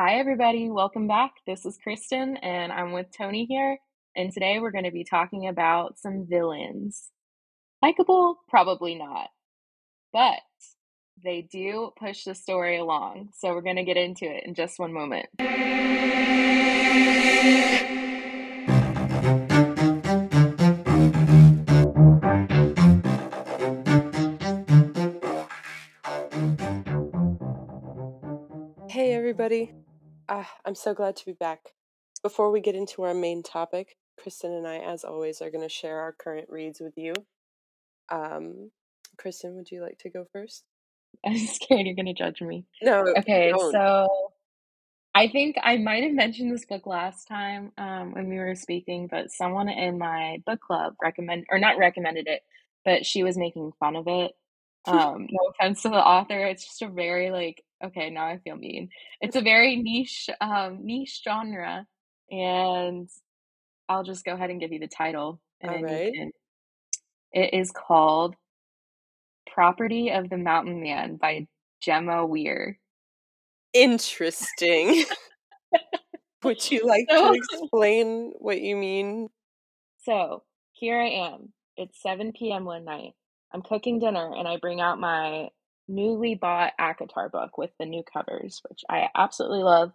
Hi, everybody. Welcome back. This is Kristin, and I'm with Toni here. And today we're going to be talking about some villains. Likeable? Probably not. But they do push the story along. So we're going to get into it in just one moment. Hey, everybody. Ah, I'm so glad to be back. Before we get into our main topic, Kristin and I, as always, are going to share our current reads with you. Um, Kristin, would you like to go first? I'm scared you're going to judge me. No. Okay, don't. so I think I might have mentioned this book last time um, when we were speaking, but someone in my book club recommend or not recommended it, but she was making fun of it. Um, no offense to the author, it's just a very like okay, now I feel mean. It's a very niche um, niche genre, and I'll just go ahead and give you the title, and All right. can. It is called "Property of the Mountain Man" by Gemma Weir. Interesting. would you like So- to explain what you mean? So here I am. It's 7 p.m. one night. I'm cooking dinner and I bring out my newly bought ACOTAR book with the new covers, which I absolutely love,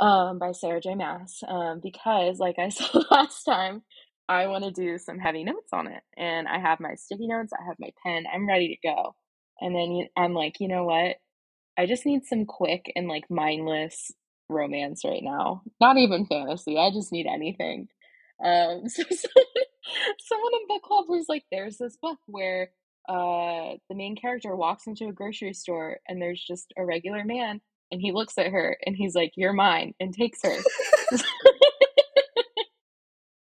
um, by Sarah J. Maas. Um, because, like I said last time, I want to do some heavy notes on it. And I have my sticky notes, I have my pen, I'm ready to go. And then I'm like, you know what? I just need some quick and like mindless romance right now. Not even fantasy. I just need anything. Um, so someone, someone in book club was like, "There's this book where uh the main character walks into a grocery store and there's just a regular man and he looks at her and he's like, "You're mine," and takes her."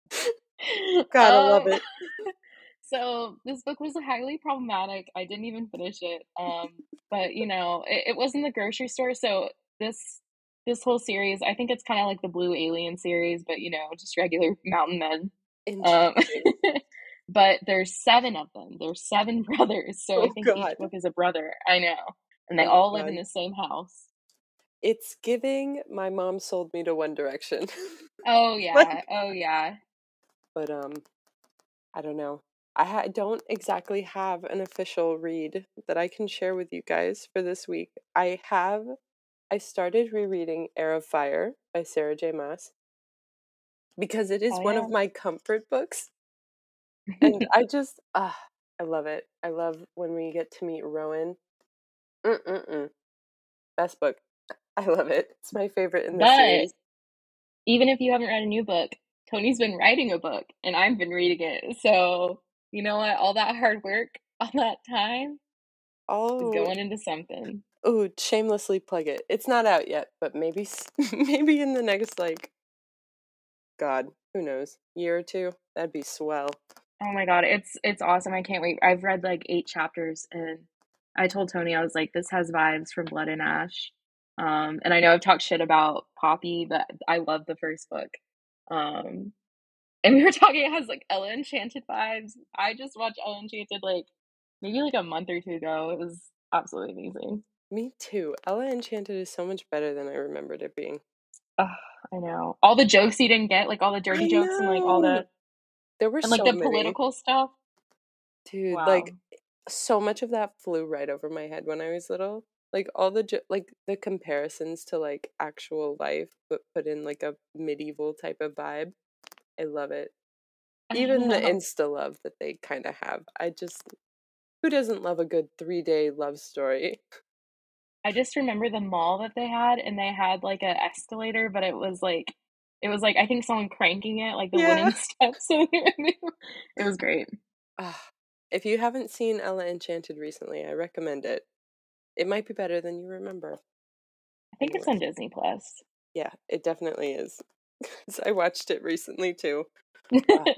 Gotta love Um, it. so this book was highly problematic. I didn't even finish it. Um, but you know, it, it was in the grocery store. So this this whole series, I think it's kind of like the Blue Alien series, but you know, just regular mountain men. Um. But there's seven of them. There's seven brothers. So I Oh, think God. each book is a brother. I know, and they Oh, all live in the same house. It's giving my mom sold me to One Direction. Oh yeah. Oh yeah. but um i don't know i ha- don't exactly have an official read that i can share with you guys for this week i have i started rereading heir of fire by sarah j maas because it is Oh, one yeah. of my comfort books and i just ah i love it i love when we get to meet rowan Mm-mm-mm. best book i love it it's my favorite in the But series even if you haven't read a new book, Toni's been writing a book and I've been reading it. So, you know what? All that hard work, all that time is oh going into something. Oh, shamelessly plug it. It's not out yet, but maybe maybe in the next like god, who knows, year or two. That'd be swell. Oh my god, it's it's awesome. I can't wait. I've read like 8 chapters and I told Toni I was like this has vibes from Blood and Ash. Um and I know I've talked shit about Poppy, but I love the first book. Um and we were talking it has like Ella Enchanted vibes. I just watched Ella Enchanted like maybe like a month or two ago. It was absolutely amazing. Me too. Ella Enchanted is so much better than I remembered it being. Ugh, I know. All the jokes you didn't get, like all the dirty jokes and like all the There were and like so the many. political stuff. Dude, Wow. like so much of that flew right over my head when I was little. Like all the like the comparisons to like actual life, but put in like a medieval type of vibe. I love it. I Even the insta love that they kind of have. I just who doesn't love a good three day love story? I just remember the mall that they had and they had like a escalator, but it was like it was like I think someone cranking it, like the Yeah. wooden steps. it was great. Ah, if you haven't seen Ella Enchanted recently, I recommend it. It might be better than you remember. I think it's on Disney Plus. Yeah, it definitely is. I watched it recently too. Ah,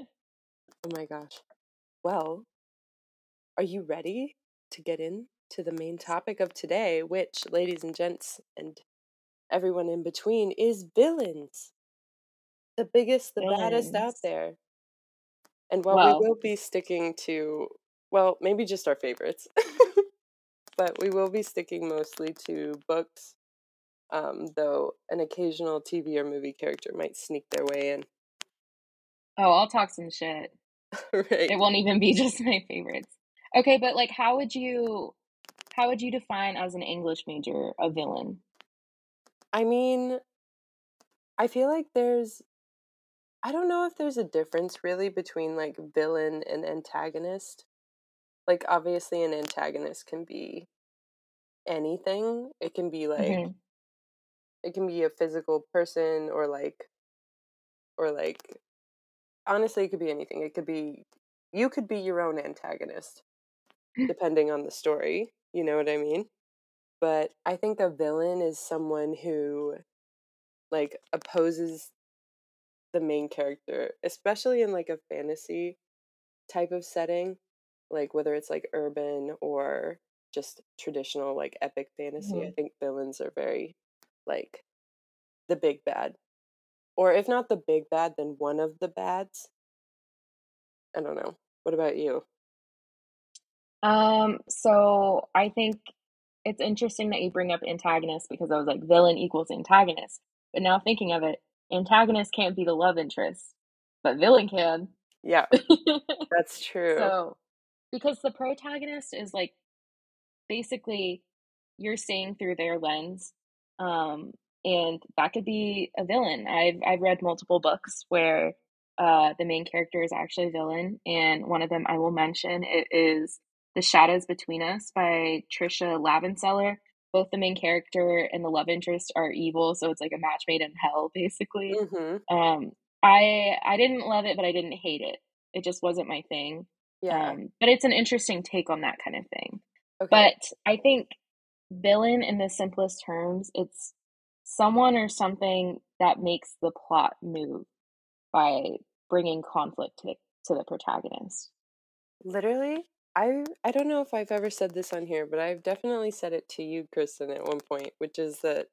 oh my gosh. Well, are you ready to get into the main topic of today, which, ladies and gents, and everyone in between, is villains? The biggest, the baddest out there. And while Well, we will be sticking to, well, maybe just our favorites, but we will be sticking mostly to books Um, though an occasional TV or movie character might sneak their way in. Oh, I'll talk some shit. right. It won't even be just my favorites. Okay, but like how would you how would you define as an English major a villain? I mean, I feel like there's I don't know if there's a difference really between like villain and antagonist. Like obviously an antagonist can be anything. It can be like Mhm. it can be a physical person or like or like honestly it could be anything. It could be you could be your own antagonist depending on the story. You know what I mean? But I think a villain is someone who like opposes the main character, especially in like a fantasy type of setting, like whether it's like urban or just traditional like epic fantasy. I Mhm. think villains are very like the big bad. Or if not the big bad, then one of the bads. I don't know. What about you? Um, so I think it's interesting that you bring up antagonist because I was like villain equals antagonist. But now thinking of it, antagonist can't be the love interest, but villain can. Yeah, that's true. So, because the protagonist is like basically you're seeing through their lens, um, and that could be a villain. I've I've read multiple books where uh, the main character is actually a villain, and one of them I will mention it is "The Shadows Between Us" by Tricia Levenseller. Both the main character and the love interest are evil, so it's like a match made in hell, basically. mhm. Um, I I didn't love it, but I didn't hate it. It just wasn't my thing. Yeah. Um, but it's an interesting take on that kind of thing. Okay. But I think villain in the simplest terms, it's someone or something that makes the plot move by bringing conflict to the, to the protagonist. Literally, I I don't know if I've ever said this on here, but I've definitely said it to you, Kristin, at one point, which is that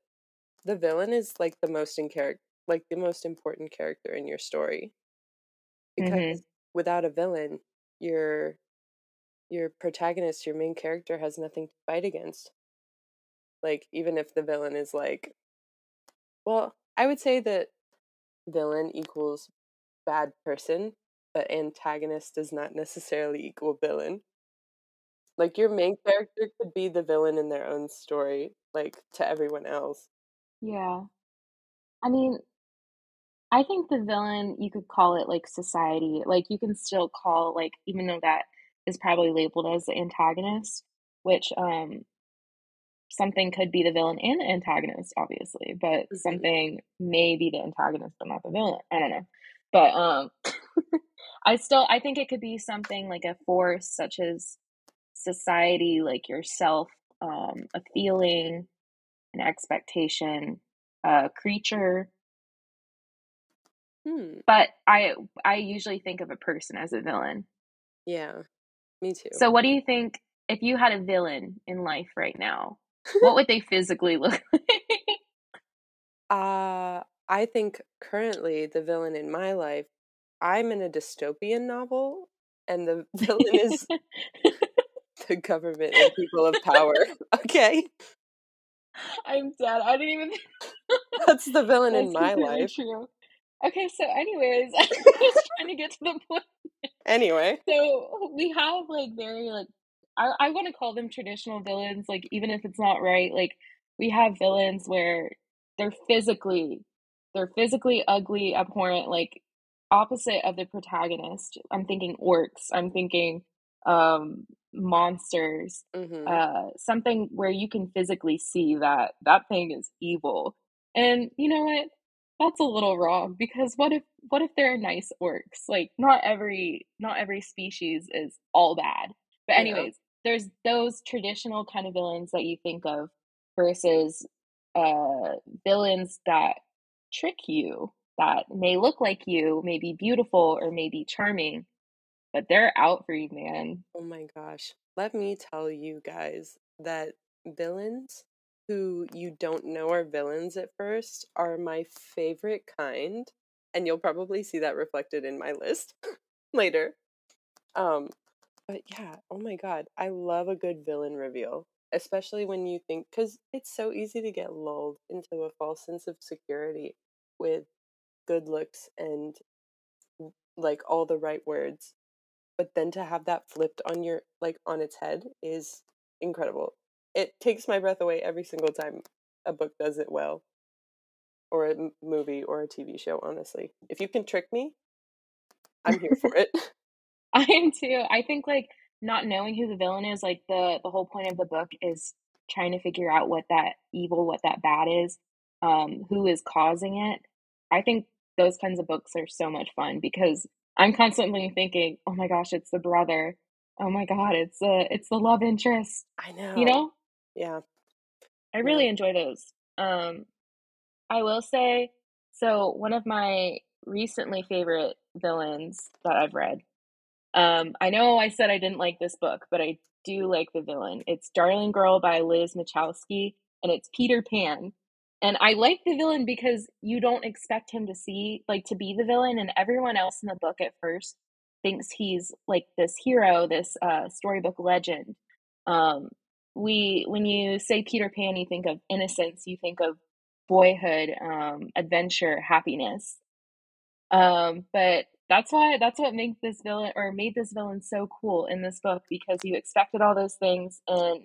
the villain is like the most in character, like the most important character in your story. Because Mhm. without a villain, your your protagonist, your main character, has nothing to fight against. Like even if the villain is like, well, I would say that villain equals bad person, but antagonist does not necessarily equal villain. Like your main character could be the villain in their own story, like to everyone else. Yeah. I mean, I think the villain, you could call it like society. Like you can still call like even though that is probably labeled as the antagonist, which um something could be the villain and the antagonist, obviously, but Mhm. something may be the antagonist but not the villain. I don't know. But um I still I think it could be something like a force such as society, like yourself, um, a feeling, an expectation, a creature. Hmm. But I I usually think of a person as a villain. Yeah. Me too. So what do you think if you had a villain in life right now? What would they physically look like? Uh, I think currently the villain in my life, I'm in a dystopian novel, and the villain is the government and people of power. Okay, I'm dead. I didn't even that's the villain That's in my life. true. Okay, so anyways, I was trying to get to the point. Anyway, So we have like very like I I want to call them traditional villains, like even if it's not right. Like we have villains where they're physically they're physically ugly, abhorrent, like opposite of the protagonist. I'm thinking orcs. I'm thinking um monsters. hmm Uh something where you can physically see that that thing is evil. And you know what? That's a little wrong because what if what if there are nice orcs? Like not every not every species is all bad. But yeah, anyways, there's those traditional kind of villains that you think of versus uh villains that trick you, that may look like you, may be beautiful or may be charming, but they're out for you, man. oh my gosh. Let me tell you guys that villains who you don't know are villains at first are my favorite kind, and you'll probably see that reflected in my list later. Um, but yeah, oh my god, I love a good villain reveal. especially when you think because it's so easy to get lulled into a false sense of security with good looks and like all the right words but then to have that flipped on your like on its head is incredible it takes my breath away every single time a book does it well or a movie or a tv show honestly if you can trick me i'm here for it I am too. I think like not knowing who the villain is, like the the whole point of the book is trying to figure out what that evil, what that bad is, um, who is causing it. I think those kinds of books are so much fun because I'm constantly thinking, "Oh my gosh, it's the brother. Oh my god, it's the it's the love interest." i know. You know yeah I really enjoy those. Um, I will say, so one of my recently favorite villains that I've read Um, I know I said I didn't like this book, but I do like the villain. It's Darling Girl by Liz Michalski, and it's Peter Pan. And I like the villain because you don't expect him to see, like, to be the villain, and everyone else in the book at first thinks he's like this hero, this uh, storybook legend. Um, we, when you say Peter Pan, you think of innocence, you think of boyhood, um, adventure, happiness. Um, but that's why that's what makes this villain or made this villain so cool in this book because you expected all those things and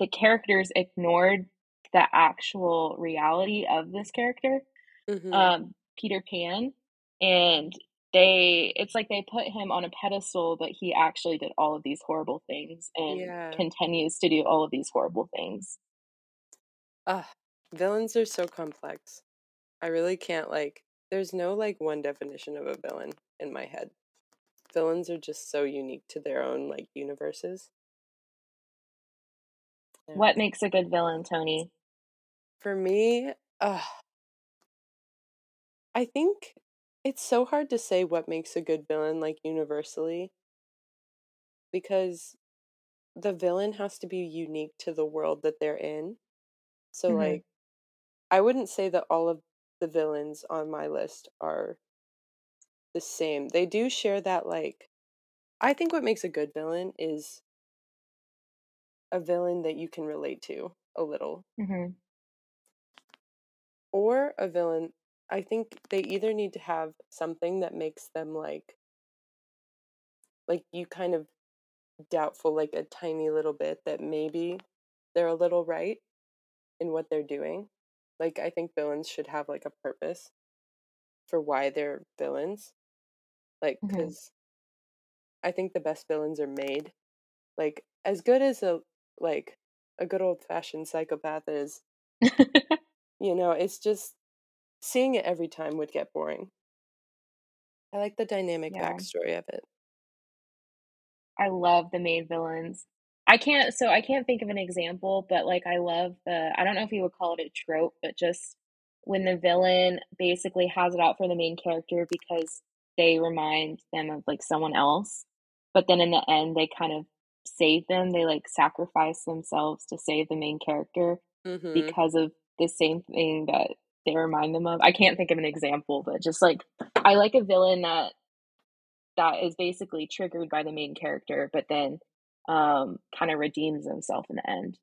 the characters ignored the actual reality of this character, mm-hmm. um, Peter Pan, and they it's like they put him on a pedestal, but he actually did all of these horrible things and yeah. continues to do all of these horrible things. ah villains are so complex. I really can't like there's no like one definition of a villain in my head. Villains are just so unique to their own like universes. What makes a good villain, Toni? For me uh i think it's so hard to say what makes a good villain like universally because the villain has to be unique to the world that they're in. So hmm like i wouldn't say that all of the villains on my list are the same. They do share that like i think what makes a good villain is a villain that you can relate to a little. Hmm or a villain i think they either need to have something that makes them like like you kind of doubtful like a tiny little bit that maybe they're a little right in what they're doing like i think villains should have like a purpose for why they're villains like hmm cuz i think the best villains are made like as good as a like a good old fashioned psychopath is you know it's just seeing it every time would get boring i like the dynamic Yeah. backstory of it I love the main villains. I can't so I can't think of an example, but like I love the I don't know if you would call it a trope, but just when the villain basically has it out for the main character because they remind them of like someone else, but then in the end they kind of save them. They like sacrifice themselves to save the main character mhm because of the same thing that they remind them of. I can't think of an example, but just like I like a villain that that is basically triggered by the main character, but then um, kind of redeems himself in the end.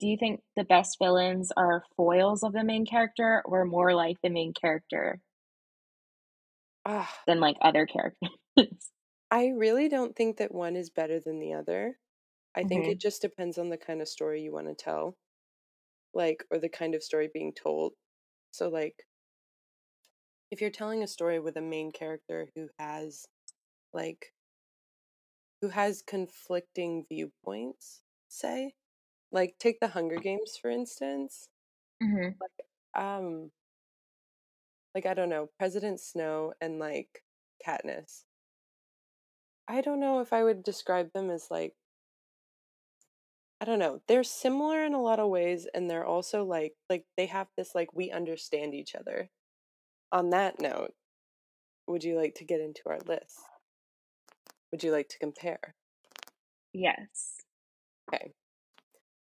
Do you think the best villains are foils of the main character or more like the main character ah than like other characters? i really don't think that one is better than the other i think hmm it just depends on the kind of story you want to tell like or the kind of story being told. So like if you're telling a story with a main character who has like who has conflicting viewpoints say like take the hunger games for instance. Hmm like um like i don't know president snow and like katniss. I don't know if i would describe them as like i don't know they're similar in a lot of ways and they're also like like they have this like we understand each other on that note would you like to get into our list would you like to compare Yes. okay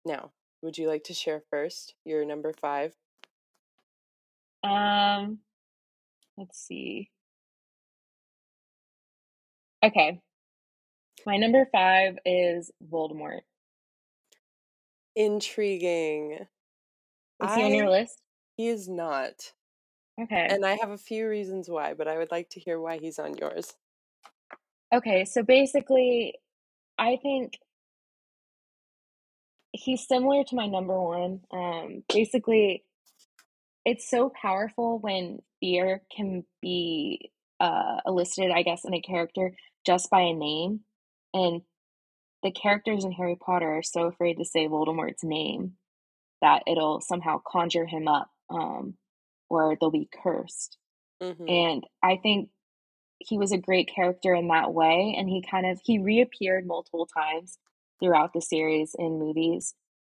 now would you like to share first your number five Um, let's see. Okay. My number five is Voldemort. Intriguing. Is he on your list? He is not. Okay. And I have a few reasons why, but I would like to hear why he's on yours. Okay, so basically, I think he's similar to my number one. Um, basically, it's so powerful when fear can be uh, elicited, I guess, in a character just by a name. And the characters in Harry Potter are so afraid to say Voldemort's name that it'll somehow conjure him up um, or they'll be cursed. Mm-hmm. And I think he was a great character in that way. And he kind of he reappeared multiple times throughout the series in movies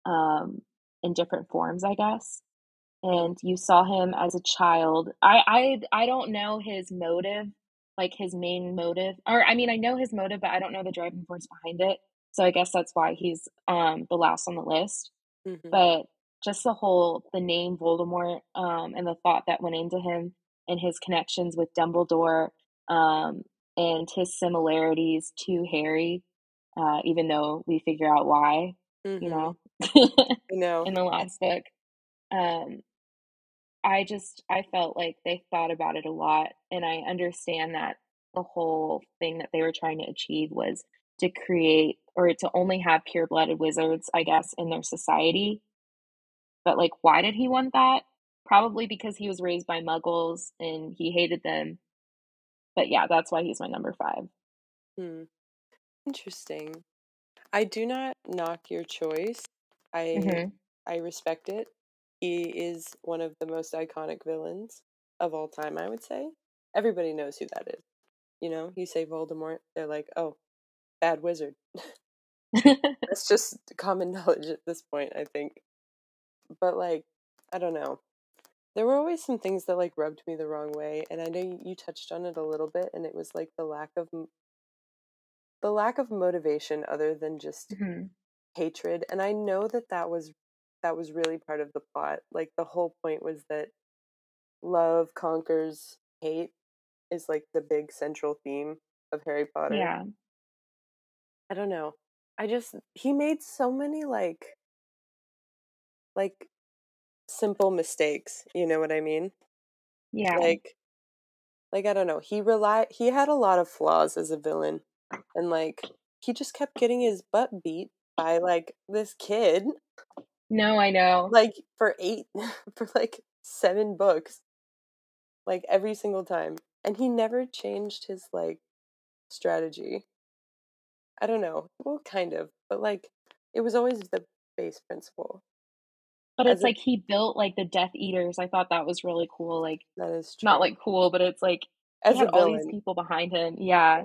um, in different forms, I guess. And you saw him as a child. I I I don't know his motive, like his main motive, or I mean, I know his motive, but I don't know the driving force behind it. So I guess that's why he's um the last on the list. Mm-hmm. But just the whole the name Voldemort um and the thought that went into him and his connections with Dumbledore um and his similarities to Harry, uh, even though we figure out why, Mm-hmm. you know, know. in the last book. Um, I just I felt like they thought about it a lot, and I understand that the whole thing that they were trying to achieve was to create or to only have pure-blooded wizards, I guess, in their society. But like, why did he want that? Probably because he was raised by Muggles and he hated them. But yeah, that's why he's my number five. Hmm. Interesting. I do not knock your choice. I hmm I respect it. He is one of the most iconic villains of all time, I would say. Everybody knows who that is. You know, you say Voldemort, they're like, "Oh, bad wizard." That's just common knowledge at this point, I think. But like, I don't know. There were always some things that like rubbed me the wrong way, and I know you, touched on it a little bit, and it was like the lack of the lack of motivation other than just hmm hatred. And I know that that was that was really part of the plot. Like the whole point was that love conquers hate is like the big central theme of Harry Potter. Yeah. I don't know. I just he made so many like like simple mistakes, you know what I mean? Yeah. Like like I don't know. He relied he had a lot of flaws as a villain and like he just kept getting his butt beat by like this kid No, I know. like for 8 for like 7 books like every single time and he never changed his like strategy. I don't know. Well, kind of, but like it was always the base principle. But As it's a- like he built like the Death Eaters. I thought that was really cool. Like That is true. not like cool, but it's like as he had all these people behind him. Yeah.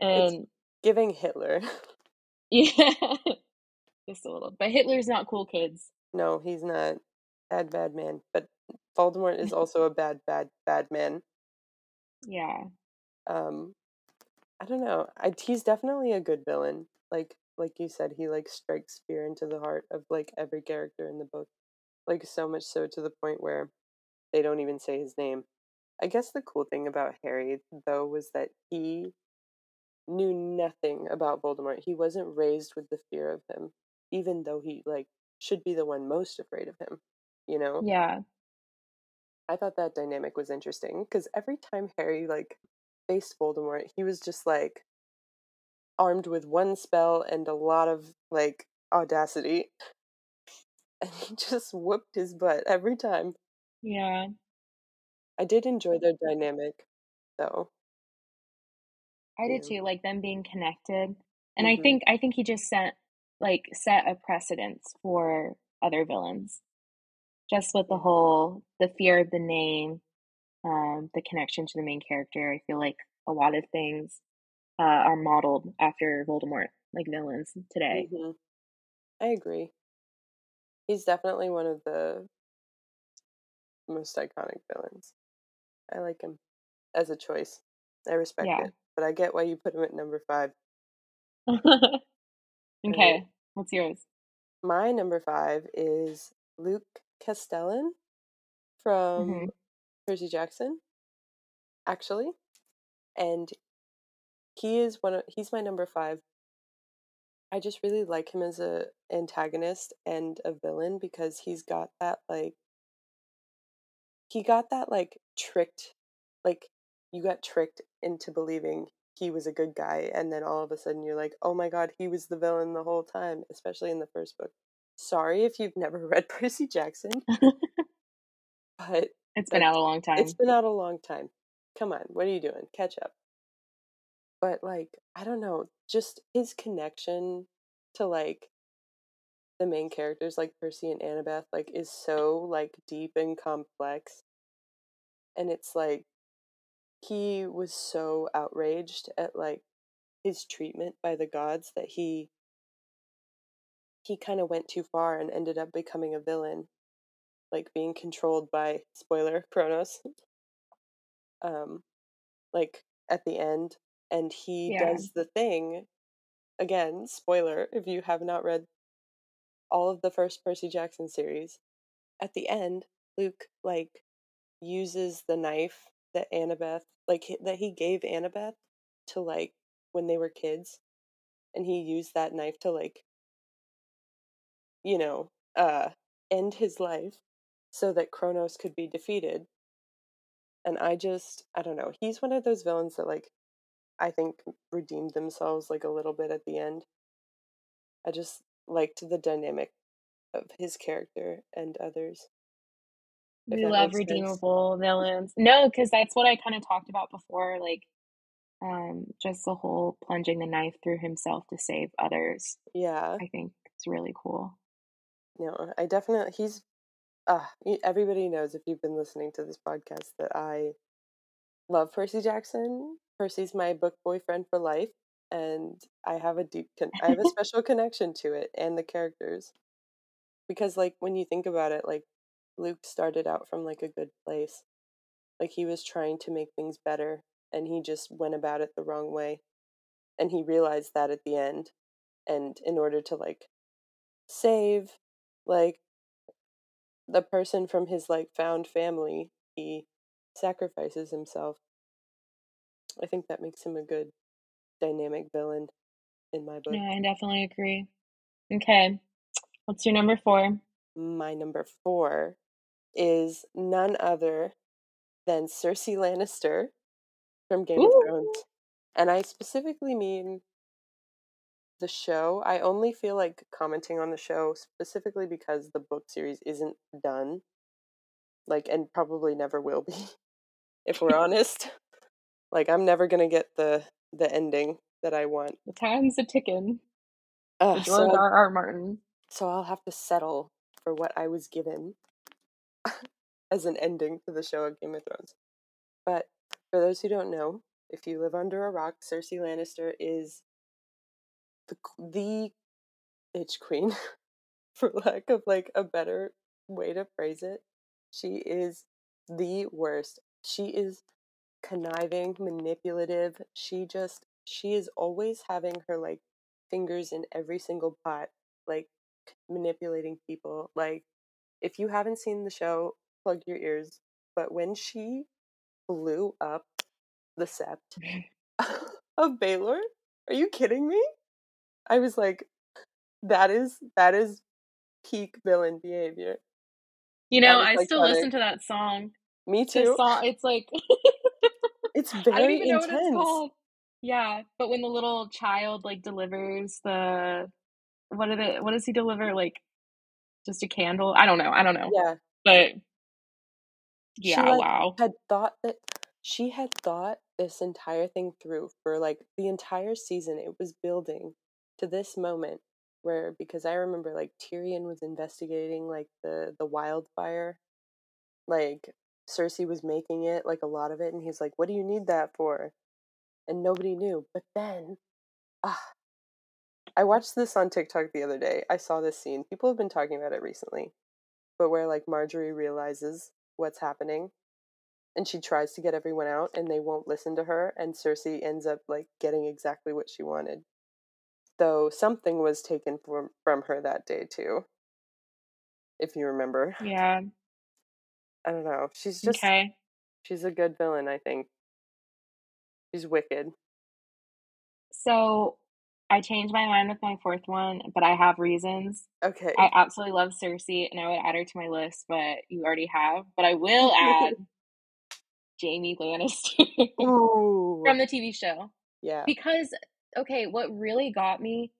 Yeah. And giving Hitler. yeah. Just a little. But Hitler's not cool kids. no, he's not bad bad man, but Voldemort is also a bad bad bad man. Yeah. Um I don't know. I, he's definitely a good villain. Like like you said, he like strikes fear into the heart of like every character in the book. Like so much so to the point where they don't even say his name. I guess the cool thing about Harry though was that he knew nothing about Voldemort. He wasn't raised with the fear of him, even though he like should be the one most afraid of him. You know? Yeah. I thought that dynamic was interesting because every time Harry like faced Voldemort, he was just like armed with one spell and a lot of like audacity. And he just whooped his butt every time. Yeah. I did enjoy their dynamic though. I did too, like them being connected. And I Mhm. think I think he just sent like set a precedence for other villains. Just with the whole the fear of the name, um, the connection to the main character. I feel like a lot of things uh, are modeled after Voldemort, like villains today. hmm I agree. He's definitely one of the most iconic villains. I like him as a choice. I respect Yeah. it, but I get why you put him at number five. okay, what's yours? My number five is Luke Castellan from Mhm. Percy Jackson, actually, and he is one of he's my number five. I just really like him as a antagonist and a villain because he's got that like he got that like tricked like you got tricked into believing he was a good guy and then all of a sudden you're like oh my god he was the villain the whole time especially in the first book. Sorry if you've never read percy jackson. But it's been out a long time. it's been out a long time. Come on what are you doing? Catch up. But like i don't know just his connection to like the main characters like percy and annabeth like is so like deep and complex. And it's like he was so outraged at like his treatment by the gods that he he kind of went too far and ended up becoming a villain like being controlled by spoiler Kronos um like at the end and he yeah. does the thing again spoiler if you have not read all of the first Percy Jackson series at the end Luke like uses the knife that Annabeth like that he gave Annabeth to like when they were kids and he used that knife to like you know uh end his life so that Kronos could be defeated and I just I don't know he's one of those villains that like I think redeemed themselves like a little bit at the end I just liked the dynamic of his character and others we love redeemable sense. villains. No, because that's what I kind of talked about before. Like, um, just the whole plunging the knife through himself to save others. Yeah, I think it's really cool. No, I definitely he's. Uh, everybody knows if you've been listening to this podcast that I love Percy Jackson. Percy's my book boyfriend for life, and I have a deep, con- I have a special connection to it and the characters, because like when you think about it, like Luke started out from like a good place. Like he was trying to make things better and he just went about it the wrong way. And he realized that at the end. And in order to like save like the person from his like found family, he sacrifices himself. I think that makes him a good dynamic villain in my book. Yeah, I definitely agree. Okay. What's your number four? My number four is none other than Cersei Lannister from Game Ooh. of Thrones. And I specifically mean the show. I only feel like commenting on the show specifically because the book series isn't done. Like, and probably never will be, if we're honest. Like, I'm never gonna get the the ending that I want. The time's a ticking. Uh, George so, R. R. Martin. So I'll have to settle for what I was given as an ending to the show of Game of Thrones. But for those who don't know, if you live under a rock, Cersei Lannister is the the itch queen, for lack of like a better way to phrase it. She is the worst. She is conniving, manipulative. She just she is always having her like fingers in every single pot, like manipulating people. Like if you haven't seen the show, plug your ears. But when she blew up the sept of Baelor, are you kidding me? I was like, that is that is peak villain behavior. You know, I still listen to that song. Me too. Song, it's like it's very I don't even intense. know what it's called. Yeah, but when the little child like delivers the what did it what does he deliver like just a candle? I don't know. I don't know. Yeah. But yeah, she, like, wow. Had thought that she had thought this entire thing through for like the entire season. It was building to this moment where because I remember like Tyrion was investigating like the the wildfire, like Cersei was making it like a lot of it, and he's like, "What do you need that for?" And nobody knew. But then, ah, I watched this on TikTok the other day. I saw this scene. People have been talking about it recently, but where like Margaery realizes what's happening and she tries to get everyone out and they won't listen to her and Cersei ends up like getting exactly what she wanted. Though something was taken from from her that day too. If you remember. Yeah. I don't know. She's just okay. She's a good villain, I think. She's wicked. So I changed my mind with my fourth one, but I have reasons. Okay. I absolutely love Cersei, and I would add her to my list, but you already have. But I will add Jaime Lannister from the TV show. Yeah. Because okay, what really got me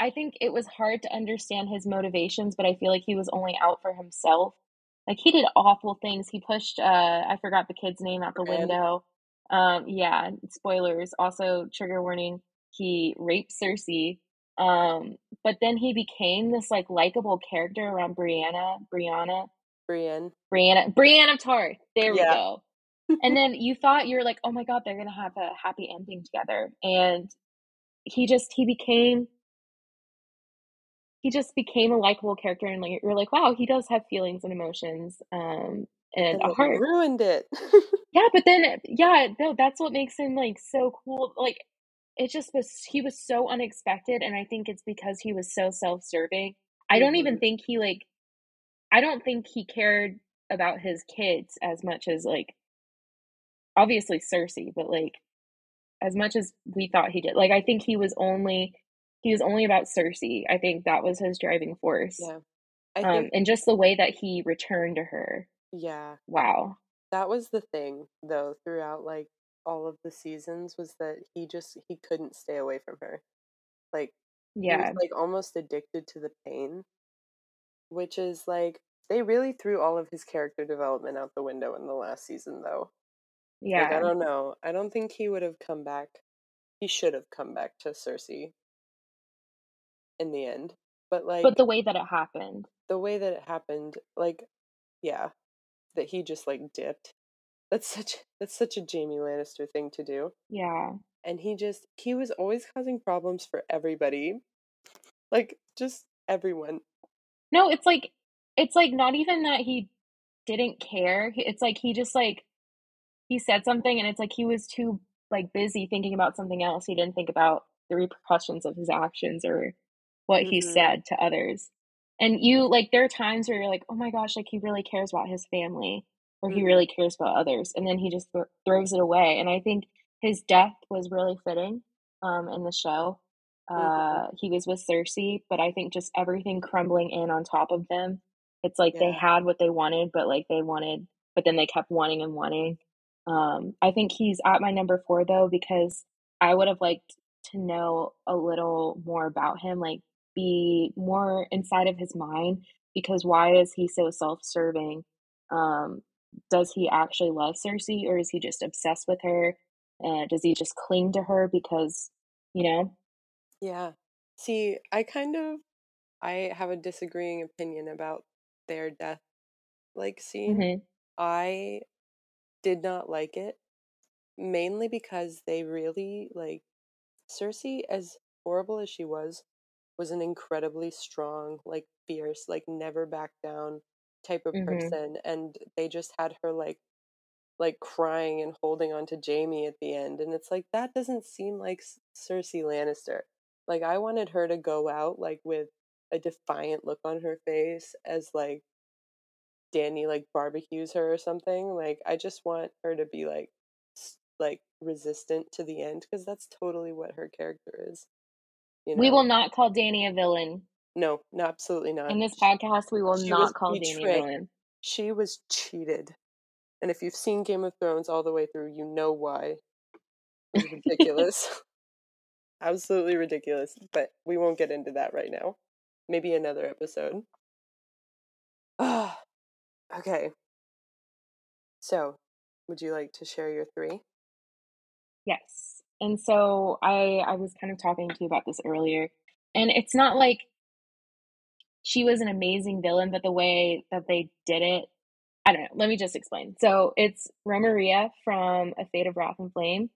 I think it was hard to understand his motivations, but I feel like he was only out for himself. Like he did awful things. He pushed uh I forgot the kid's name out the window. Um yeah, spoilers. Also trigger warning, he raped Cersei. Um but then he became this like likable character around Brianna, Brianna, Brienne. Brianna, Brienne of Tarth. There we go. And then you thought you were like, "Oh my god, they're going to have a happy ending together." And he just he became he just became a likable character and like you're like, "Wow, he does have feelings and emotions." Um and And a heart. ruined it. Yeah, but then yeah, no, that's what makes him like so cool. Like it just was he was so unexpected and I think it's because he was so self-serving. I don't even Mhm. think he like I don't think he cared about his kids as much as like obviously Cersei, but like as much as we thought he did. Like I think he was only he was only about Cersei. I think that was his driving force. yeah. I Um think and just the way that he returned to her. yeah. Wow. That was the thing though throughout like all of the seasons was that he just he couldn't stay away from her. Like he was Yeah. like almost addicted to the pain, which is like they really threw all of his character development out the window in the last season though. Like I don't know. I don't think he would have come back. He should have come back to Cersei in the end. But like But the way that it happened. the way that it happened, like yeah, that he just like dipped. That's such that's such a Jaime Lannister thing to do. Yeah. And he just he was always causing problems for everybody. Like just everyone. No, it's like it's like not even that he didn't care. It's like he just like he said something and it's like he was too like busy thinking about something else. He didn't think about the repercussions of his actions or what he Mhm. said to others. And you like there are times where you're like, "Oh my gosh, like he really cares about his family or he Mhm. really cares about others." And then he just th- throws it away. And I think his death was really fitting um in the show. Mhm. Uh he was with Cersei, but I think just everything crumbling in on top of them. It's like they had what they wanted, but like they wanted but then they kept wanting and wanting. Um, I think he's at my number 4 though because I would have liked to know a little more about him, like be more inside of his mind because why is he so self-serving? Um, does he actually love Cersei or is he just obsessed with her? Uh, does he just cling to her because, you know? Yeah. See, I kind of I have a disagreeing opinion about their death like scene. Mhm. I did not like it mainly because they really like Cersei as horrible as she was was an incredibly strong, like fierce, like never back down type of Mhm. person and they just had her like like crying and holding on to Jaime at the end and it's like that doesn't seem like Cersei Lannister. Like I wanted her to go out like with a defiant look on her face as like Dany like barbecues her or something. Like I just want her to be like like resistant to the end because that's totally what her character is. You know? We will not call Dany a villain. No, no, absolutely not. In this podcast, we will she not call Dany a villain. She was cheated. And if you've seen Game of Thrones all the way through, you know why. Ridiculous. Absolutely ridiculous. But we won't get into that right now. Maybe another episode. Okay. So, would you like to share your three? Yes. And so I I was kind of talking to you about this earlier. And it's not like she was an amazing villain, but the way that they did it, I don't know. Let me just explain. So it's Romeria from A Fate of Wrath and Flame.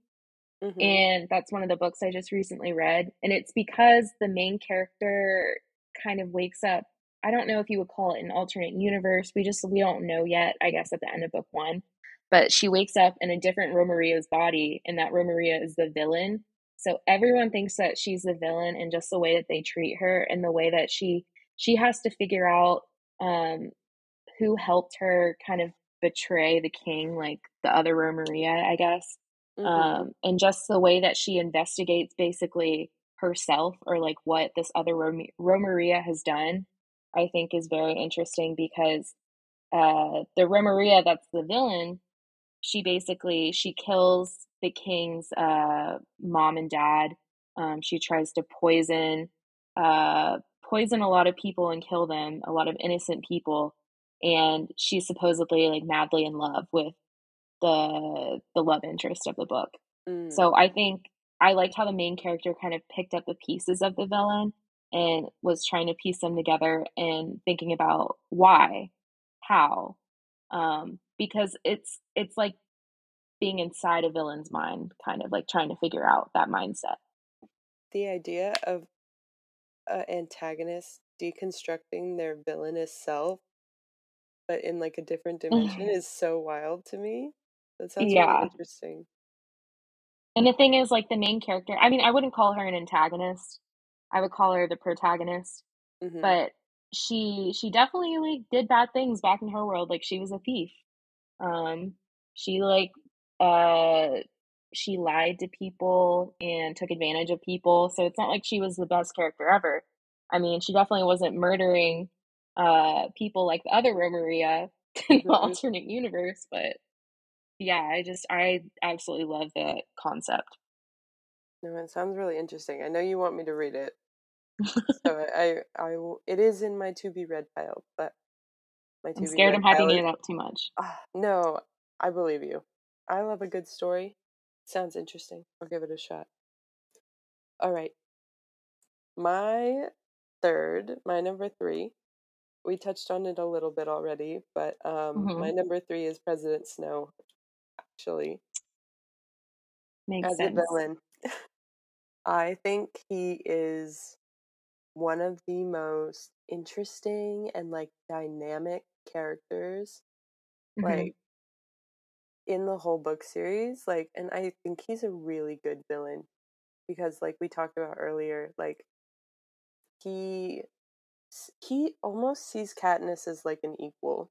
Mm-hmm. And that's one of the books I just recently read. And it's because the main character kind of wakes up. I don't know if you would call it an alternate universe. We just we don't know yet, I guess, at the end of book one. But she wakes up in a different Romeria's body, and that Romeria is the villain. So everyone thinks that she's the villain and just the way that they treat her and the way that she she has to figure out um who helped her kind of betray the king, like the other Romeria, I guess. Mm-hmm. Um, and just the way that she investigates basically herself or like what this other Rom- Romeria has done, I think is very interesting because uh, the Romeria that's the villain, she basically she kills the king's uh, mom and dad. Um, she tries to poison uh, poison a lot of people and kill them, a lot of innocent people. And she's supposedly like madly in love with the the love interest of the book. Mm. So I think I liked how the main character kind of picked up the pieces of the villain and was trying to piece them together and thinking about why, how, um, because it's it's like being inside a villain's mind, kind of like trying to figure out that mindset. The idea of an antagonist deconstructing their villainous self, but in like a different dimension, is so wild to me. That sounds really yeah. interesting. And the thing is, like the main character, I mean, I wouldn't call her an antagonist. I would call her the protagonist. Mm-hmm. But she she definitely like did bad things back in her world. Like she was a thief. Um, she like uh she lied to people and took advantage of people. So it's not like she was the best character ever. I mean, she definitely wasn't murdering uh people like the other Romeria in the Mhm. alternate universe, but yeah, I just I absolutely love that concept. No, it sounds really interesting. I know you want me to read it, so I, I, it is in my to be read pile, but my to I'm be scared I'm hyping it up too much. Ah, no, I believe you. I love a good story. Sounds interesting. I'll give it a shot. All right. My third, my number three, we touched on it a little bit already, but um, my hmm number three is President Snow, actually, Makes as a villain. I think he is one of the most interesting and like dynamic characters hmm like in the whole book series like and I think he's a really good villain because like we talked about earlier like he he almost sees Katniss as like an equal.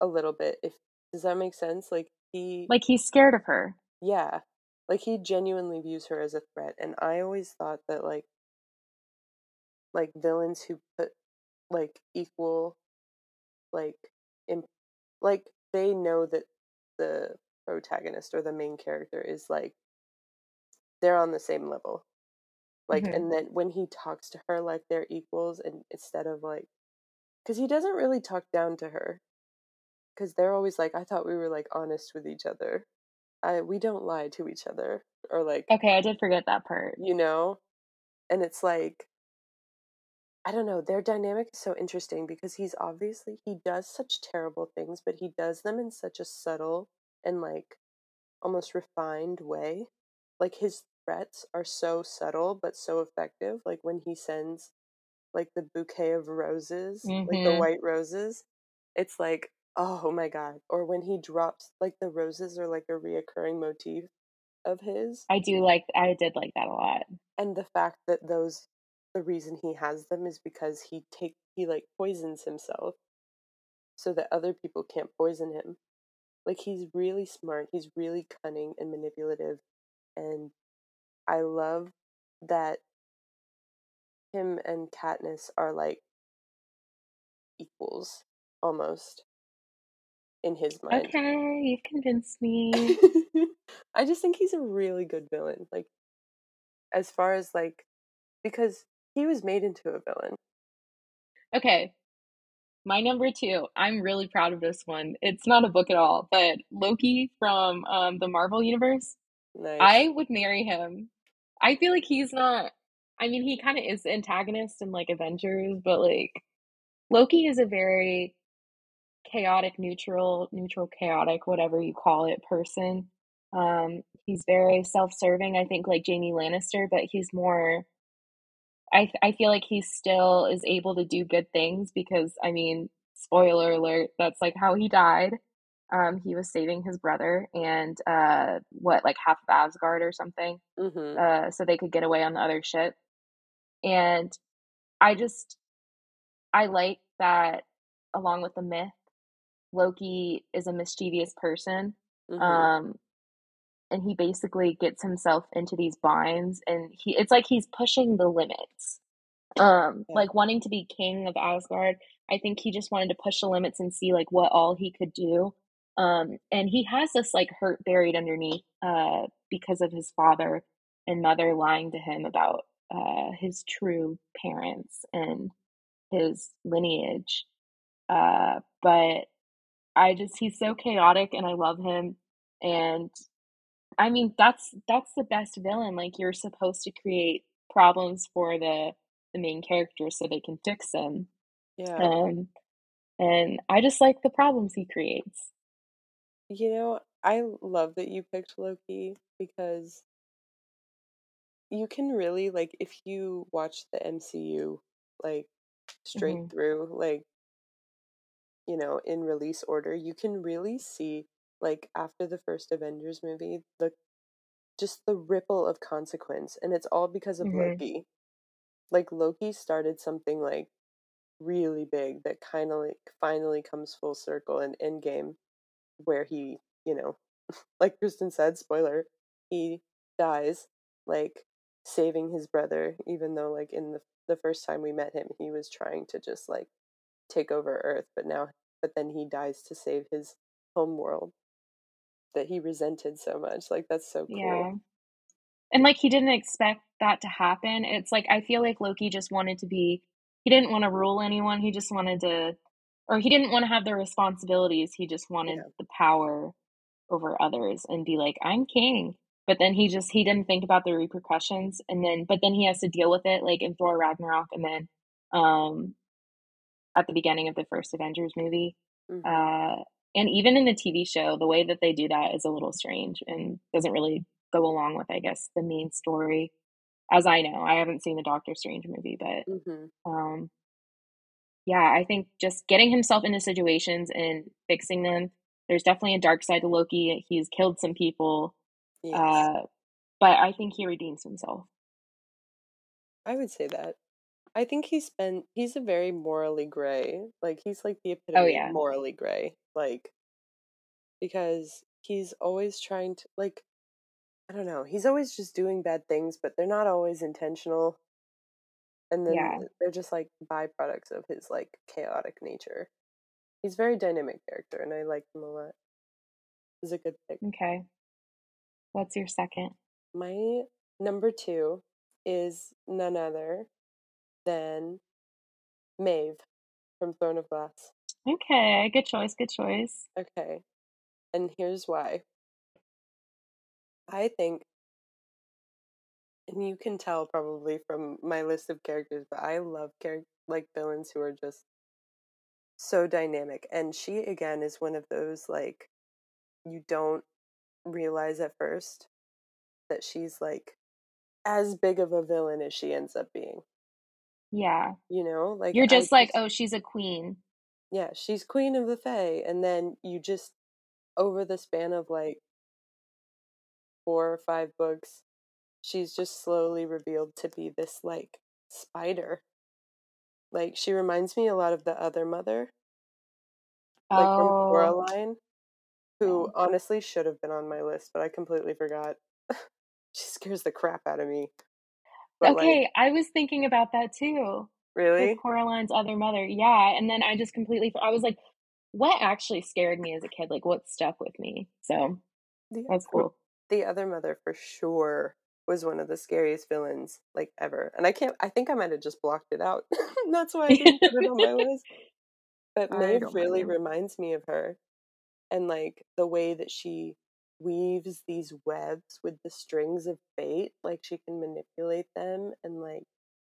A little bit if does that make sense? Like he Like he's scared of her. yeah. Like he genuinely views her as a threat and I always thought that like like villains who put like equal like imp- like they know that the protagonist or the main character is like they're on the same level. Like hmm and then when he talks to her like they're equals and instead of like because he doesn't really talk down to her. Because they're always like i thought we were like honest with each other. I we don't lie to each other or like Okay, I did forget that part. you know? And it's like i don't know their dynamic is so interesting because he's obviously he does such terrible things but he does them in such a subtle and like almost refined way. Like his threats are so subtle but so effective like when he sends like the bouquet of roses like the hmm white roses it's like oh my god or when he drops like the roses are like a reoccurring motif of his. I do like I did like that a lot. and the fact that those the reason he has them is because he take he like poisons himself so that other people can't poison him like he's really smart he's really cunning and manipulative and i love that him and Katniss are like equals almost in his mind Okay, you've convinced me. i just think he's a really good villain like as far as like because he was made into a villain Okay, my number two. I'm really proud of this one. It's not a book at all, but Loki from um, the Marvel universe. nice I would marry him. I feel like he's not. I mean, he kind of is the antagonist in like Avengers, but like Loki is a very chaotic, neutral, neutral, chaotic, whatever you call it, person. Um, he's very self-serving. I think like Jaime Lannister, but he's more. I I feel like he still is able to do good things because I mean, spoiler alert, that's like how he died. Um, he was saving his brother and uh, what like half of Asgard or something, mm-hmm uh, so they could get away on the other ship. And I just I like that along with the myth, Loki is a mischievous person. mm-hmm Um, and he basically gets himself into these binds and he it's like he's pushing the limits um Yeah. like wanting to be king of Asgard I think he just wanted to push the limits and see like what all he could do um and he has this like hurt buried underneath uh because of his father and mother lying to him about uh his true parents and his lineage uh but I just he's so chaotic and I love him and I mean that's that's the best villain like you're supposed to create problems for the the main character so they can fix them Yeah. um and I just like the problems he creates You know, I love that you picked Loki because you can really like if you watch the MCU like straight hmm through like you know in release order you can really see like after the first Avengers movie the just the ripple of consequence and it's all because of hmm Loki. Like Loki started something like really big that kind of like finally comes full circle in Endgame where he you know like Kristin said spoiler he dies like saving his brother even though like in the the first time we met him he was trying to just like take over earth but now but then he dies to save his home world that he resented so much like that's so cool. Yeah. And like he didn't expect that to happen it's like I feel like Loki just wanted to be he didn't want to rule anyone he just wanted to or he didn't want to have the responsibilities he just wanted yeah. the power over others and be like i'm king. But then he just he didn't think about the repercussions and then but then he has to deal with it like in thor ragnarok and then um at the beginning of the first avengers movie hmm uh and even in the tv show the way that they do that is a little strange and doesn't really go along with i guess the main story as i know i haven't seen the doctor strange movie but hmm um yeah, I think just getting himself into situations and fixing them. There's definitely a dark side to Loki. He's killed some people, yes uh, but I think he redeems himself. i would say that i think he's been he's a very morally gray like he's like the Oh epitome of yeah, morally gray like because he's always trying to like I don't know. He's always just doing bad things, but they're not always intentional. And then yeah. they're just like byproducts of his like chaotic nature. He's a very dynamic character, and I like him a lot. He's a good pick. Okay. What's your second? My number two is none other than Maeve from Throne of Glass. Okay, good choice. Good choice. Okay, and here's why. I think, and you can tell probably from my list of characters, but I love char- like villains who are just so dynamic. And she again is one of those like you don't realize at first that she's like as big of a villain as she ends up being. Yeah. You know, like You're I just like, oh, she's a queen. yeah, she's queen of the Fae, and then you just over the span of like four or five books, she's just slowly revealed to be this like spider. Like she reminds me a lot of the other mother, like from Oh, Coraline, yeah. who honestly should have been on my list, but I completely forgot. she scares the crap out of me. But like, Okay, I was thinking about that too. Really? Coraline's other mother. Yeah, and then I just completely I was like, what actually scared me as a kid? Like what stuck with me? So The that's cool. the other mother for sure was one of the scariest villains like ever. And I can't I think I might have just blocked it out. That's why I didn't put it on my list. But Maeve really reminds me of her. And like the way that she weaves these webs with the strings of fate, like she can manipulate them and like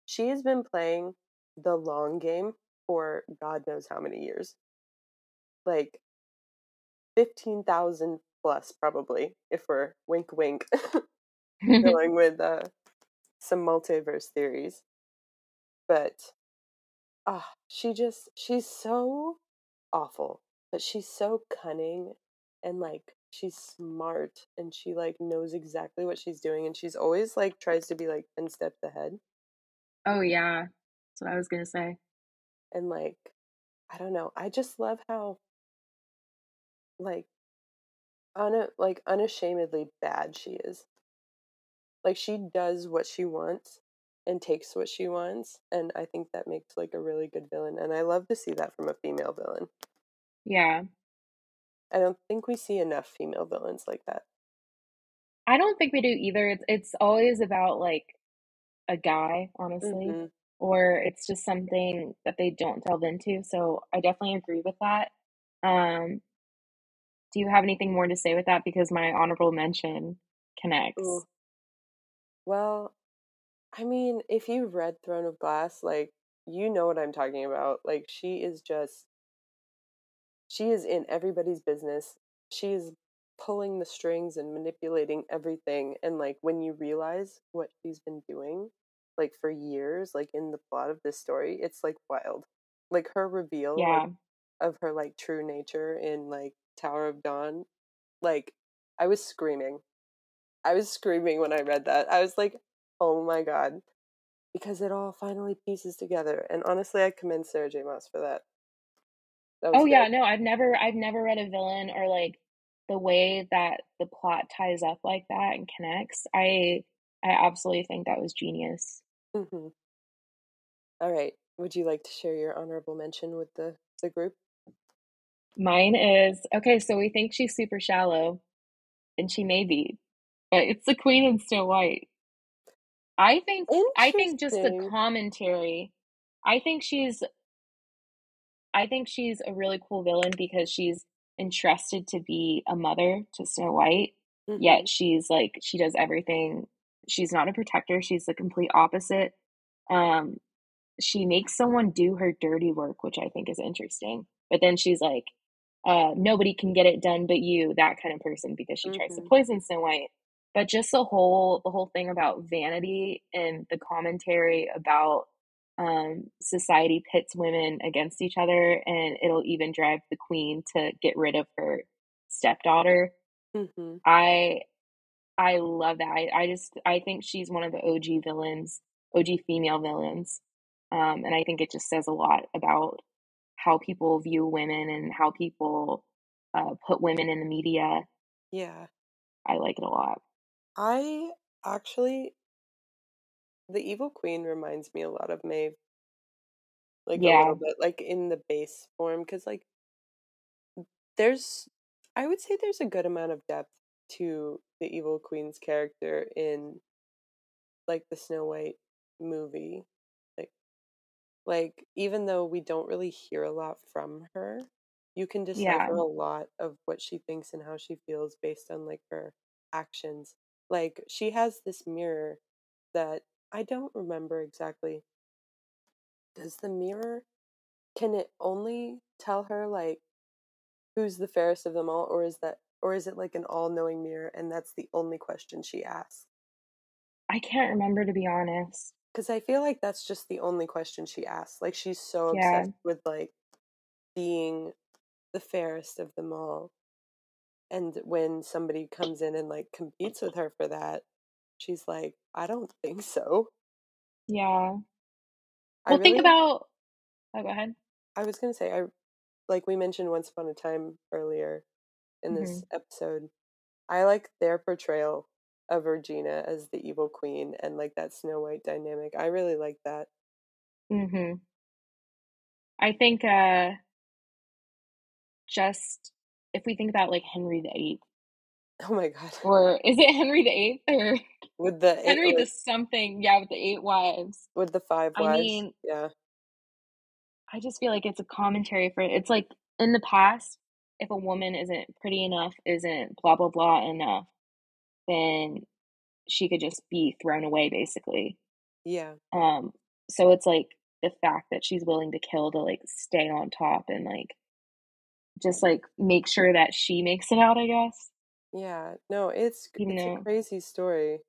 she has been playing the long game for God knows how many years. Like 15,000 plus probably if we're wink wink going with uh, some multiverse theories. But ah, she just she's so awful, but she's so cunning and like she's smart and she like knows exactly what she's doing and she's always like tries to be like 10 steps ahead oh yeah. That's what I was gonna say. and like I don't know, I just love how like un- like unashamedly bad she is. Like she does what she wants and takes what she wants, and I think that makes like a really good villain. And I love to see that from a female villain. Yeah. I don't think we see enough female villains like that. I don't think we do either. It's it's always about like a guy, honestly, hmm or it's just something that they don't delve into. So I definitely agree with that. Um, do you have anything more to say with that? Because my honorable mention connects. Ooh. Well, I mean, if you've read Throne of Glass, like you know what I'm talking about. Like she is just she is in everybody's business. She is pulling the strings and manipulating everything and like when you realize what she's been doing like for years like in the plot of this story, it's like wild. Like her reveal like of her like true nature in like Tower of Dawn, like I was screaming. I was screaming when I read that. I was like, "Oh my god." Because it all finally pieces together. And honestly, I commend Sarah J. Maas for that. Oh yeah, no, I've never I've never read a villain or like the way that the plot ties up like that and connects. I I absolutely think that was genius. Mhm. All right. Would you like to share your honorable mention with the the group? Mine is okay, so we think she's super shallow, and she may be, but it's the Queen in Snow White. I think I think just the commentary. I think she's I think she's a really cool villain because she's entrusted to be a mother to Snow White, Mhm. yet she's like she does everything. She's not a protector, she's the complete opposite. Um, she makes someone do her dirty work, which I think is interesting. But then she's like, uh, nobody can get it done but you, that kind of person, because she tries to Mhm. poison Snow White. But just the whole the whole thing about vanity and the commentary about um, society pits women against each other, and it'll even drive the queen to get rid of her stepdaughter. Mhm. I I love that. I, I just I think she's one of the OG villains, OG female villains. Um, and I think it just says a lot about how people view women and how people uh, put women in the media. Yeah. I like it a lot. I actually the evil queen reminds me a lot of Maeve. Like a little bit like in the base form cuz like there's I would say there's a good amount of depth to the evil queen's character in like the Snow White movie. Like like even though we don't really hear a lot from her, you can yeah, a lot of what she thinks and how she feels based on like her actions. Like she has this mirror that I don't remember exactly. Does the mirror can it only tell her like who's the fairest of them all or is that or is it like an all-knowing mirror and that's the only question she asks? I can't remember to be honest. Cuz I feel like that's just the only question she asks. Like she's so Yeah, obsessed with like being the fairest of them all. And when somebody comes in and like competes with her for that, she's like, I don't think so. yeah. I Well, think about. Oh, go ahead. I was going to say, I like we mentioned Once Upon a Time earlier in hmm this episode. I like their portrayal of Regina as the evil queen and like that Snow White dynamic. I really like that. hmm I think uh, just if we think about like Henry the Eighth, Oh my god. or is it Henry the Eighth or With the eight, Henry the something? Yeah, with the eight wives. with the five wives. I mean, Yeah. I just feel like it's a commentary for it's like in the past, if a woman isn't pretty enough, isn't blah blah blah enough, then she could just be thrown away basically. Yeah. Um, so it's like the fact that she's willing to kill to like stay on top and like just like make sure that she makes it out, I guess. Yeah. No, it's it's a crazy story.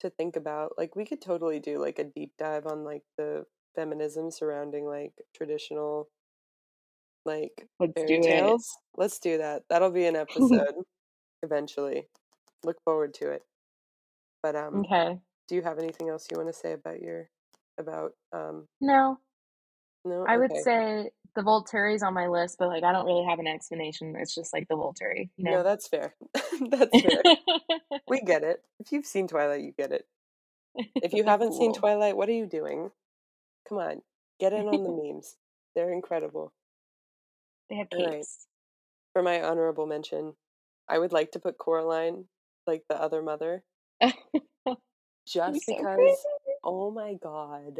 to think about. Like we could totally do like a deep dive on like the feminism surrounding like traditional like let's fairy do it. tales. Let's do that. That'll be an episode eventually. Look forward to it. But um okay. do you have anything else you want to say about your about um No, No? I would say the Volturi is on my list, but, like, I don't really have an explanation, it's just, like, the Volturi, you No, that's fair. That's fair. We get it. If you've seen Twilight, you get it. If you haven't seen Twilight, what are you doing? Come on, get in on the memes. They're incredible. They have capes. For my honorable mention, I would like to put Coraline, like the other mother. Just so because crazy. oh my god.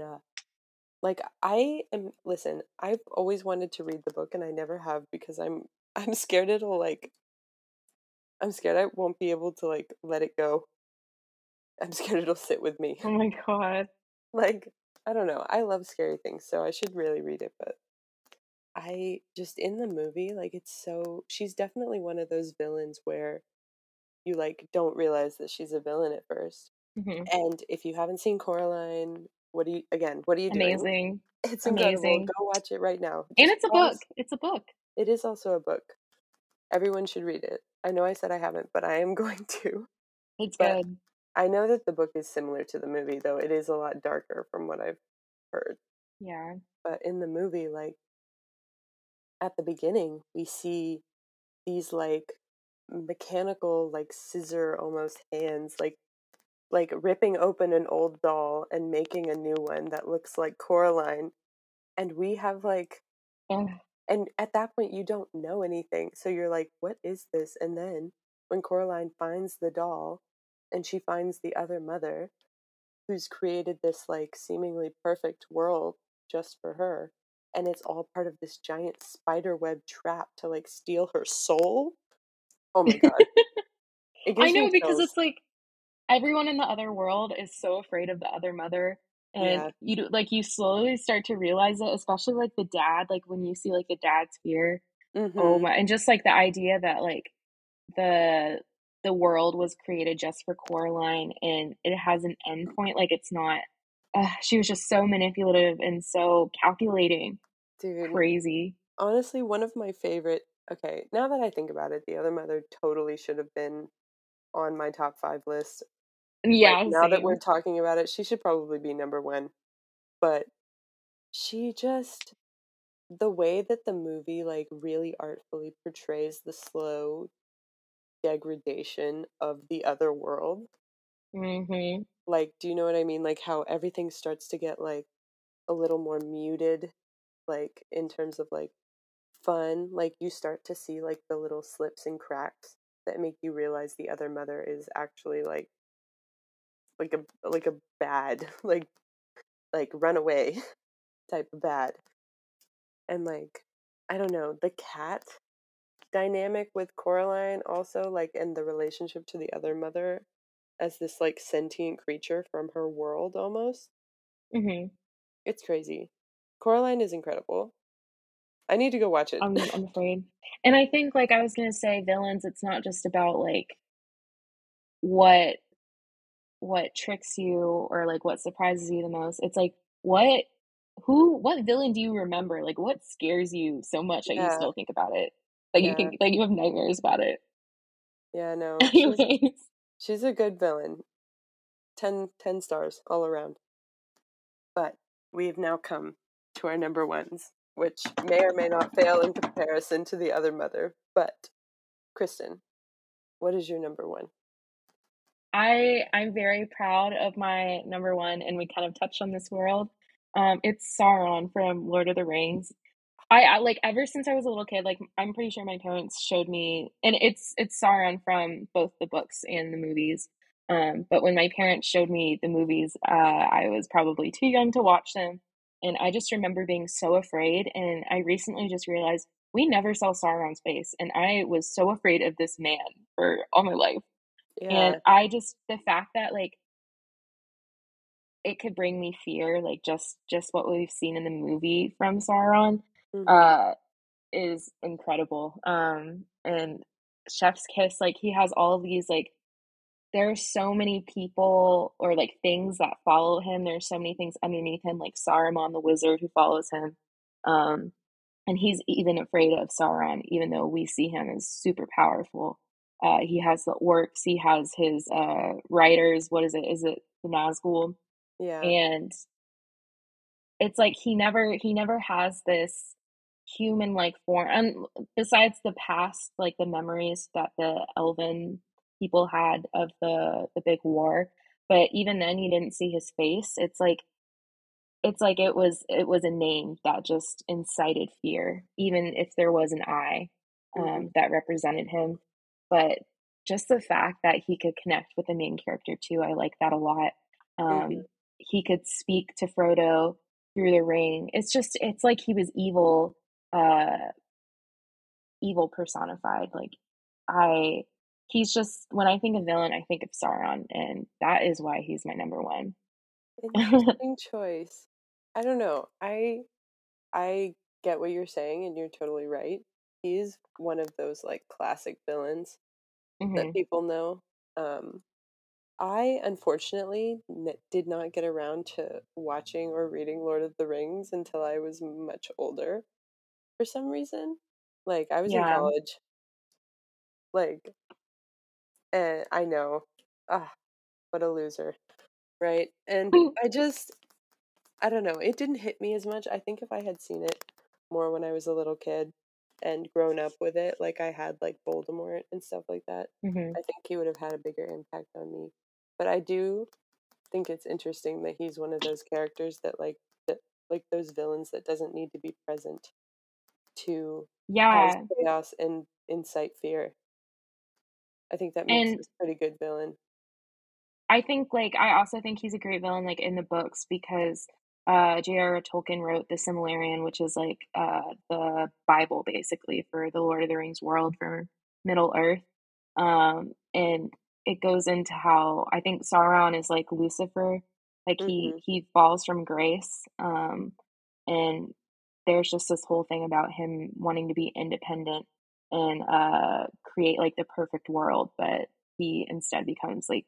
Like, I am listen, I've always wanted to read the book and I never have because I'm I'm scared it'll, like I'm scared I won't be able to, like, let it go. I'm scared it'll sit with me. Oh my god. Like, I don't know, I love scary things, so I should really read it, but I just in the movie, like, it's so she's definitely one of those villains where you, like, don't realize that she's a villain at first. Mhm. And if you haven't seen Coraline, what are you again, what are you doing? Amazing. It's incredible, Amazing. go watch it right now. And it's a book. It's a book. It is also a book. Everyone should read it. I know I said I haven't, but I am going to. It's But good. I know that the book is similar to the movie, though it is a lot darker from what I've heard. Yeah. But in the movie, like at the beginning, we see these like mechanical, like scissor almost hands, like like ripping open an old doll and making a new one that looks like Coraline. And we have like Ugh. and at that point you don't know anything. So you're like, what is this? And then when Coraline finds the doll and she finds the other mother who's created this like seemingly perfect world just for her and it's all part of this giant spider web trap to like steal her soul. Oh my god. I know because it's like everyone in the other world is so afraid of the other mother and Yeah. you do, like you slowly start to realize it, especially like the dad, like when you see like the dad's fear. Oh Mhm. my and just like the idea that like the the world was created just for Coraline and it has an endpoint, like it's not ugh, she was just so manipulative and so calculating. Dude, Crazy. honestly, one of my favorite okay, now that I think about it, the other mother totally should have been on my top 5 list. Like, Yeah, now that we're talking about it, she should probably be number 1. But she just the way that the movie, like, really artfully portrays the slow degradation of the other world. Mhm. Like, do you know what I mean? Like, how everything starts to get, like, a little more muted, like, in terms of, like, fun. Like, you start to see, like, the little slips and cracks that make you realize the other mother is actually, like like a like a bad, like like runaway type of bad. And, like, I don't know, the cat dynamic with Coraline also, like, and the relationship to the other mother as this, like, sentient creature from her world almost. Mhm. It's crazy. Coraline is incredible. I need to go watch it. I'm I'm afraid. And I think, like I was gonna say, villains, it's not just about, like what what tricks you or, like, what surprises you the most. It's like, what who what villain do you remember? Like, what scares you so much that you still think about it? Like, you Yeah. think like, you have nightmares about it. Yeah, no, she's she's a good villain. 10 10 stars all around. But we've now come to our number ones, which may or may not fail in comparison to the other mother. But Kristin, what is your number 1? I I'm very proud of my number 1, and we kind of touched on this world. Um, it's Sauron from Lord of the Rings. I I like, ever since I was a little kid, like, I'm pretty sure my parents showed me and it's it's Sauron from both the books and the movies. Um, but when my parents showed me the movies, uh, I was probably too young to watch them, and I just remember being so afraid, and I recently just realized we never saw Sauron's face, and I was so afraid of this man for all my life. And I just the fact that, like it could bring me fear, like, just just what we've seen in the movie from Sauron, Mhm. uh, is incredible. Um, and Chef's Kiss, like, he has all of these, like there are so many people or, like, things that follow him, there are so many things underneath him, like Saruman the wizard who follows him. Um, and he's even afraid of Sauron, even though we see him as super powerful. Uh, he has the orcs, he has his, uh, riders, what is it? Is it the Nazgul? Yeah. And it's like he never he never has this human like form and besides the past like the memories that the elven people had of the the big war but even then you didn't see his face it's like it's like it was it was a name that just incited fear even if there was an eye um, mm-hmm. that represented him but just the fact that he could connect with the main character too i like that a lot. Um, mm-hmm. he could speak to frodo through the ring. It's just it's like he was evil uh evil personified like i he's just when i think of villain i think of sauron and that is why he's my number one. Interesting choice. I don't know i i get what you're saying and you're totally right he's one of those like classic villains mm-hmm. that people know um I unfortunately n- did not get around to watching or reading Lord of the Rings until I was much older for some reason. Like I was yeah. in college. Like and I know. Ah, what a loser. Right? And I just I don't know, it didn't hit me as much. I think if I had seen it more when I was a little kid and grown up with it, like I had like Voldemort and stuff like that, mm-hmm. I think he would have had a bigger impact on me. But I do think it's interesting that he's one of those characters that like that like those villains that doesn't need to be present to yeah cause chaos and incite fear. I think that makes and, a pretty good villain. I think like I also think he's a great villain like in the books because uh J.R.R. Tolkien wrote the Silmarillion, which is like uh the Bible basically for the Lord of the Rings world for Middle Earth. Um and it goes into how I think Sauron is like Lucifer, like mm-hmm. he he falls from grace. Um and there's just this whole thing about him wanting to be independent and uh create like the perfect world but he instead becomes like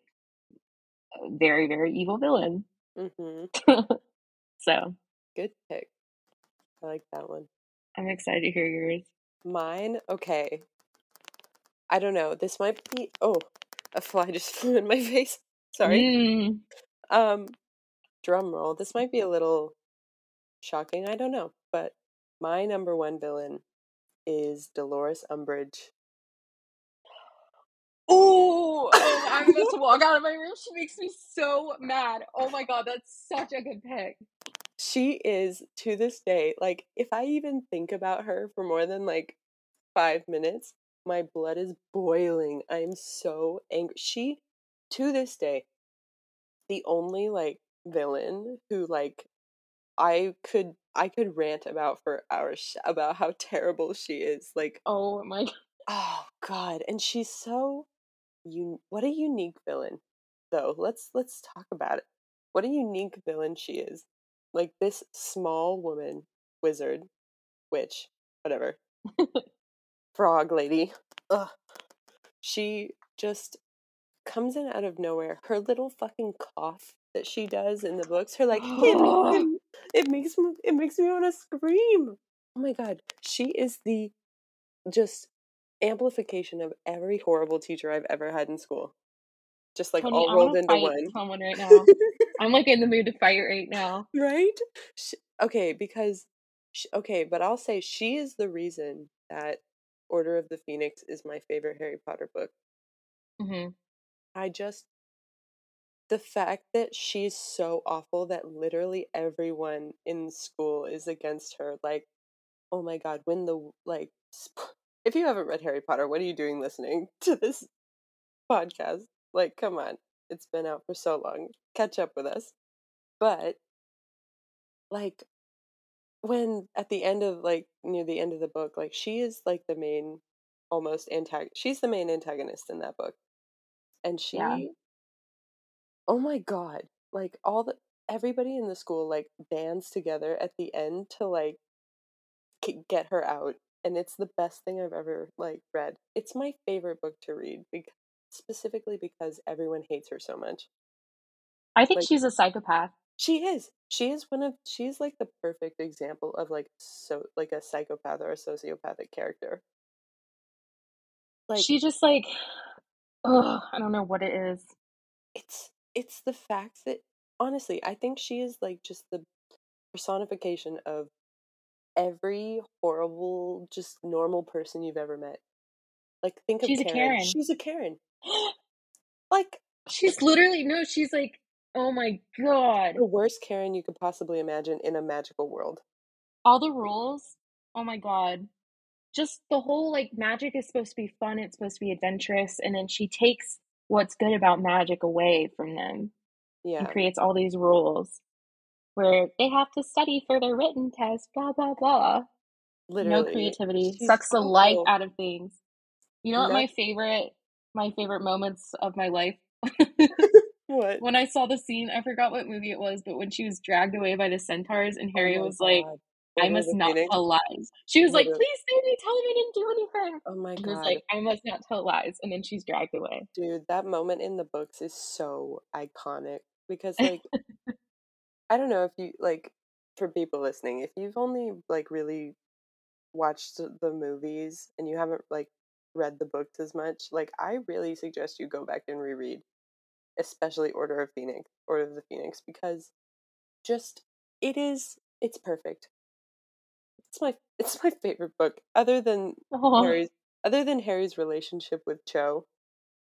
a very very evil villain mm-hmm. so good pick i like that one i'm excited to hear yours mine okay i don't know this might be oh a fly just flew in my face sorry mm. um drum roll this might be a little shocking i don't know but my number one villain is Dolores Umbridge. Ooh, oh, I'm about to walk out of my room. She makes me so mad. Oh my god, that's such a good pick. She is to this day, like, if I even think about her for more than like five minutes, my blood is boiling. I am so angry. She, to this day, the only like villain who like I could I could rant about for hours about how terrible she is. Like, oh my, oh god, and she's so you. What a unique villain, though. Let's let's talk about it. What a unique villain she is. Like this small woman, wizard, witch, whatever, frog lady. Ugh. She just comes in out of nowhere. Her little fucking cough that she does in the books, her like it makes me it makes me want to scream. Oh my god, she is the just amplification of every horrible teacher I've ever had in school. Just like Toni, all rolled into one. Someone right now. I'm like in the mood to fight right now. Right? She, okay, because she, okay, but I'll say she is the reason that Order of the Phoenix is my favorite Harry Potter book. Mm-hmm. I just the fact that she's so awful that literally everyone in school is against her like oh my god when the like if you haven't read harry potter what are you doing listening to this podcast like come on it's been out for so long catch up with us. But like when at the end of like near the end of the book like she is like the main almost antagonist she's the main antagonist in that book. And she yeah oh my god like all the everybody in the school like bands together at the end to like get her out and it's the best thing i've ever like read. It's my favorite book to read because specifically because everyone hates her so much i think like, she's a psychopath she is she is one of she's like the perfect example of like so like a psychopath or a sociopathic character like she just like oh i don't know what it is it's it's the fact that honestly, I think she is like just the personification of every horrible, just normal person you've ever met. Like, think of She's a Karen. Karen. She's a Karen. like, She's literally no, she's like, oh my god. the worst Karen you could possibly imagine in a magical world. All the rules. Oh my god. Just the whole like magic is supposed to be fun, it's supposed to be adventurous, and then she takes what's good about magic away from them Yeah. and creates all these rules where they have to study for their written test, blah blah blah. Literally. No creativity. She's Sucks the life out of things. You know what my favorite my favorite moments of my life What? when I saw the scene, I forgot what movie it was, but when she was dragged away by the centaurs and oh Harry Oh was like, God. I must not Phoenix? tell lies. She was like, please save me, tell me I didn't do anything. Oh my god. was like, I must not tell lies. And then she's dragged away. Dude, that moment in the books is so iconic because like I don't know if you like for people listening, if you've only like really watched the movies and you haven't like read the books as much, like I really suggest you go back and reread especially Order of Phoenix, Order of the Phoenix because just it is it's perfect. It's my it's my favorite book other than Oh, Harry's other than Harry's relationship with Cho.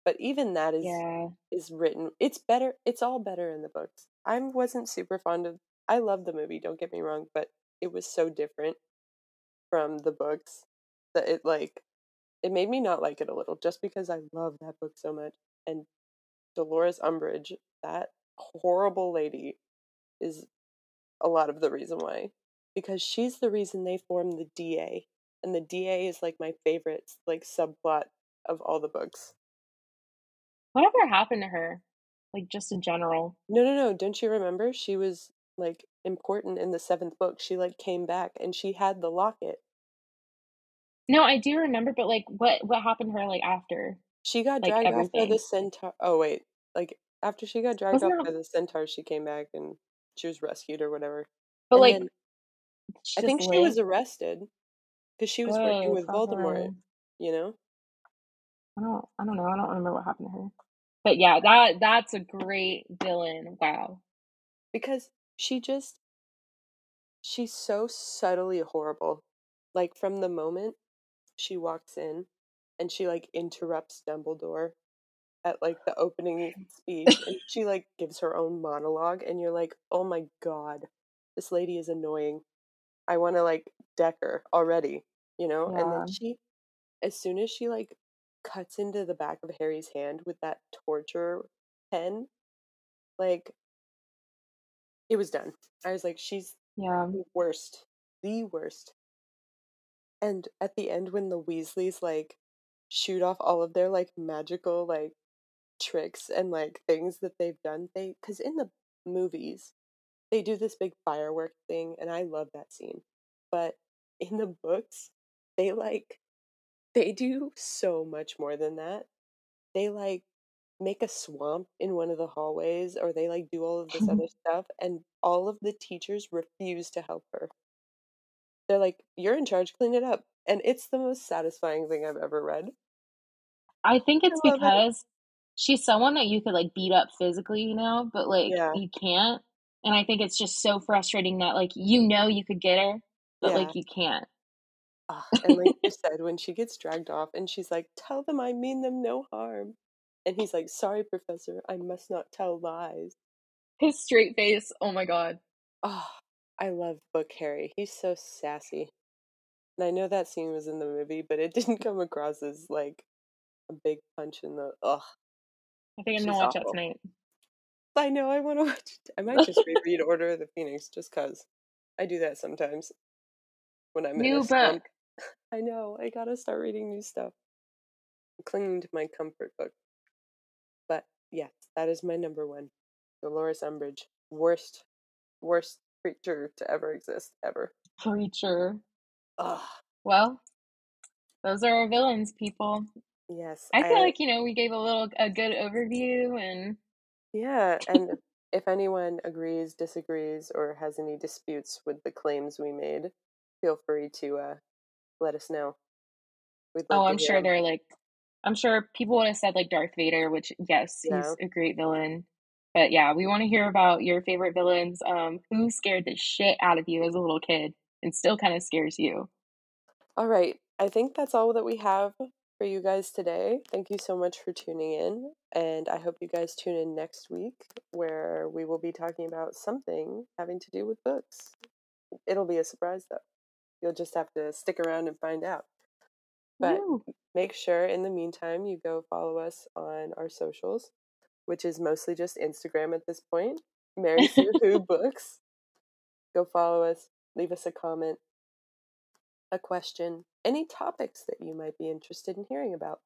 But even that is yeah. is written it's better it's all better in the books. I wasn't super fond of I love the movie, don't get me wrong, but it was so different from the books that it like it made me not like it a little just because I love that book so much. And Dolores Umbridge, that horrible lady, is a lot of the reason why. Because she's the reason they formed the DA. And the DA is like my favorite like subplot of all the books. Whatever happened to her? Like, just in general. No, no, no. Don't you remember? She was like important in the seventh book. She like came back and she had the locket. No, I do remember, but like, what what happened to her like after? She got Like, dragged off by the centaur. Oh wait, like after she got dragged Wasn't off that- by the centaur, she came back and she was rescued or whatever. But And like, then I think she was arrested because she was working Oh, with Voldemort. her. You know, I don't I don't know. I don't remember what happened to her. But yeah, that that's a great villain. Wow. because she just she's so subtly horrible. Like from the moment she walks in and she like interrupts Dumbledore at like the opening speech and she like gives her own monologue and you're like, "Oh my god. This lady is annoying. I want to like deck her already." You know? And then she as soon as she like cuts into the back of Harry's hand with that torture pen, like it was done. I was like, she's Yeah. the worst. The worst. And at the end when the Weasleys like shoot off all of their like magical like tricks and like things that they've done, they cuz in the movies they do this big firework thing and I love that scene. But in the books, they like they do so much more than that. They like make a swamp in one of the hallways or they like do all of this other stuff and all of the teachers refuse to help her. They're like, "You're in charge, clean it up." And it's the most satisfying thing I've ever read. I think it's it. because she's someone that you could like beat up physically, you know, but like Yeah. you can't. And I think it's just so frustrating that like you know you could get her, but Yeah. like you can't. And like you said, when she gets dragged off and she's like, Tell them I mean them no harm. And he's like, Sorry, Professor, I must not tell lies. His straight face, oh my god. Oh, I love Book Harry. He's so sassy. And I know that scene was in the movie, but it didn't come across as like a big punch in the ugh. I think I'm gonna watch that tonight. I know I want to watch it. I might just reread Order of the Phoenix just cause I do that sometimes when I'm in New a slump. book. I know. I gotta start reading new stuff. I'm clinging to my comfort book. But yes, that is my number one. Dolores Umbridge. Worst, worst creature to ever exist, ever. Creature. Ugh. Well, those are our villains, people. Yes. I feel like, you know, we gave a little a good overview and Yeah, and if anyone agrees, disagrees, or has any disputes with the claims we made, feel free to uh, let us know. Oh, I'm sure they're like I'm sure people would have said like Darth Vader, which yes, Yeah. he's a great villain. But yeah, we want to hear about your favorite villains. Um, who scared the shit out of you as a little kid and still kind of scares you? All right. I think that's all that we have for you guys today. Thank you so much for tuning in. And I hope you guys tune in next week where we will be talking about something having to do with books. It'll be a surprise though. You'll just have to stick around and find out. But Woo. make sure in the meantime you go follow us on our socials, which is mostly just Instagram at this point. Mary Sue Who Books. Go follow us, leave us a comment, a question, any topics that you might be interested in hearing about.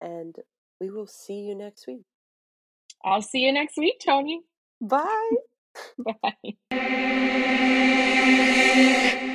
And we will see you next week. I'll see you next week, Toni. Bye. Bye.